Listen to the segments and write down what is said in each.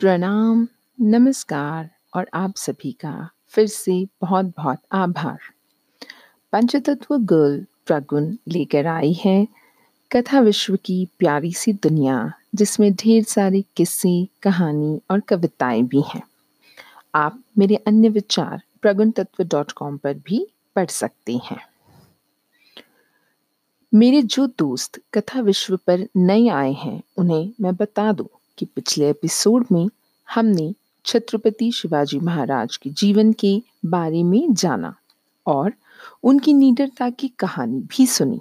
प्रणाम, नमस्कार और आप सभी का फिर से बहुत-बहुत आभार। पंचतत्व गर्ल प्रगुन लेकर आई है कथा विश्व की प्यारी सी दुनिया जिसमें ढेर सारे किस्से, कहानी और कविताएँ भी हैं। आप मेरे अन्य विचार प्रगुन तत्व डॉट कॉम पर भी पढ़ सकते हैं मेरे जो दोस्त कथा विश्व पर नए आए हैं उन्हें मैं बता दूँ कि पिछले एपिसोड में हमने छत्रपति शिवाजी महाराज के जीवन के बारे में जाना और उनकी निडरता की कहानी भी सुनी।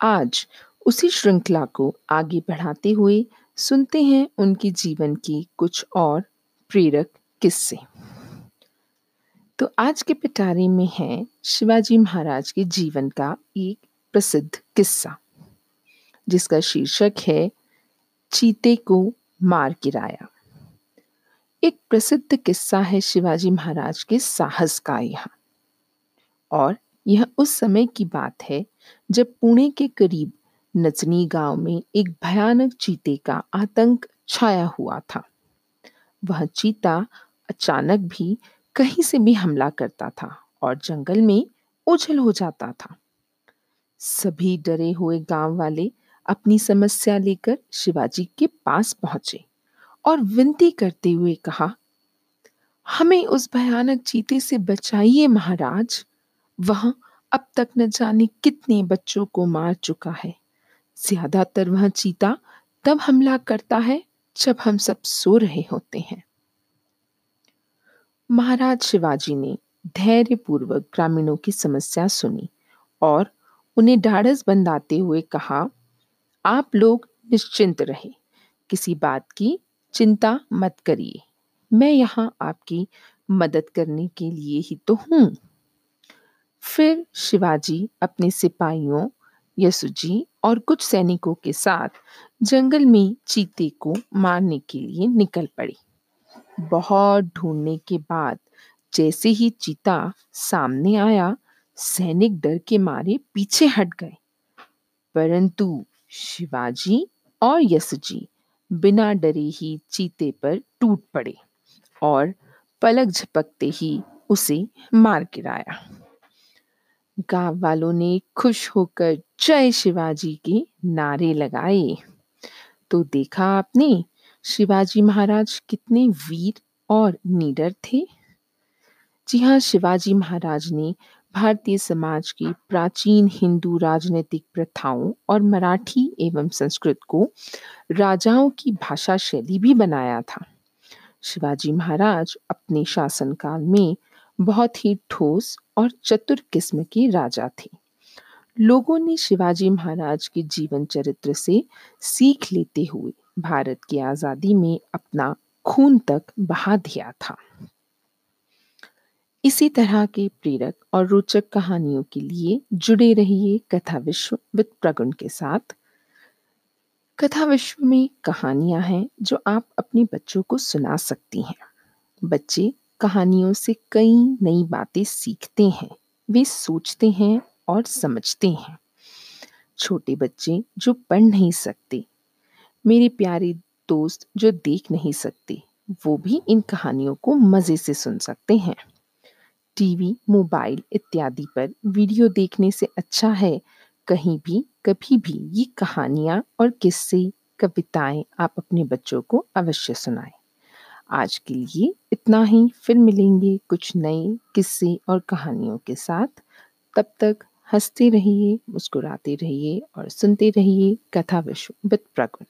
आज उसी श्रृंखला को आगे बढ़ाते हुए सुनते हैं उनके जीवन के कुछ और प्रेरक किस्से। तो आज के पिटारे में है शिवाजी महाराज के जीवन का एक प्रसिद्ध किस्सा, जिसका शीर्षक है चीते को मार गिराया। एक प्रसिद्ध किस्सा है शिवाजी महाराज के साहस का यहाँ। और यह उस समय की बात है जब पुणे के करीब नचनी गाँव में एक भयानक चीते का आतंक छाया हुआ था। वह चीता अचानक भी कहीं से भी हमला करता था और जंगल में उछल हो जाता था। सभी डरे हुए गाँव वाले अपनी समस्या लेकर शिवाजी के पास पहुँचे और विनती करते हुए कहा, हमें उस भयानक चीते से बचाइए महाराज। वह अब तक न जाने कितने बच्चों को मार चुका है। ज़्यादातर वह चीता तब हमला करता है जब हम सब सो रहे होते हैं। महाराज शिवाजी ने धैर्यपूर्वक ग्रामीणों की समस्या सुनी और उन्हें ढाढ़स बंधाते हुए कहा आप लोग निश्चिंत रहे। किसी बात की चिंता मत करिए। मैं यहाँ आपकी मदद करने के लिए ही तो हूँ। फिर शिवाजी अपने सिपाहियों यसुजी और कुछ सैनिकों के साथ जंगल में चीते को मारने के लिए निकल पड़े। बहुत ढूँढने के बाद जैसे ही चीता सामने आया, सैनिक डर के मारे पीछे हट गए। परंतु शिवाजी और यशजी बिना डरे ही चीते पर टूट पड़े और पलक झपकते ही उसे मार गिराया। गाँव वालों ने खुश होकर जय शिवाजी के नारे लगाए। तो देखा आपने शिवाजी महाराज कितने वीर और निडर थे। जी हाँ शिवाजी महाराज ने भारतीय समाज की प्राचीन हिंदू राजनीतिक प्रथाओं और मराठी एवं संस्कृत को राजाओं की भाषा शैली भी बनाया था। शिवाजी महाराज अपने शासनकाल में बहुत ही ठोस और चतुर किस्म के राजा थे। लोगों ने शिवाजी महाराज के जीवन चरित्र से सीख लेते हुए भारत की आज़ादी में अपना खून तक बहा दिया था। इसी तरह के प्रेरक और रोचक कहानियों के लिए जुड़े रहिए कथा विश्व विद प्रगुण के साथ। कथा विश्व में कहानियाँ हैं जो आप अपने बच्चों को सुना सकती हैं। बच्चे कहानियों से कई नई बातें सीखते हैं, वे सोचते हैं और समझते हैं। छोटे बच्चे जो पढ़ नहीं सकते, मेरे प्यारे दोस्त जो देख नहीं सकते, वो भी इन कहानियों को मज़े से सुन सकते हैं। टीवी, मोबाइल इत्यादि पर वीडियो देखने से अच्छा है। कहीं भी, कभी भी ये कहानियाँ और किस्से, कविताएँ आप अपने बच्चों को अवश्य सुनाएँ। आज के लिए इतना ही। फिर मिलेंगे कुछ नए किस्से और कहानियों के साथ। तब तक हँसते रहिए, मुस्कुराते रहिए और सुनते रहिए कथा विश्व विद प्रगुण।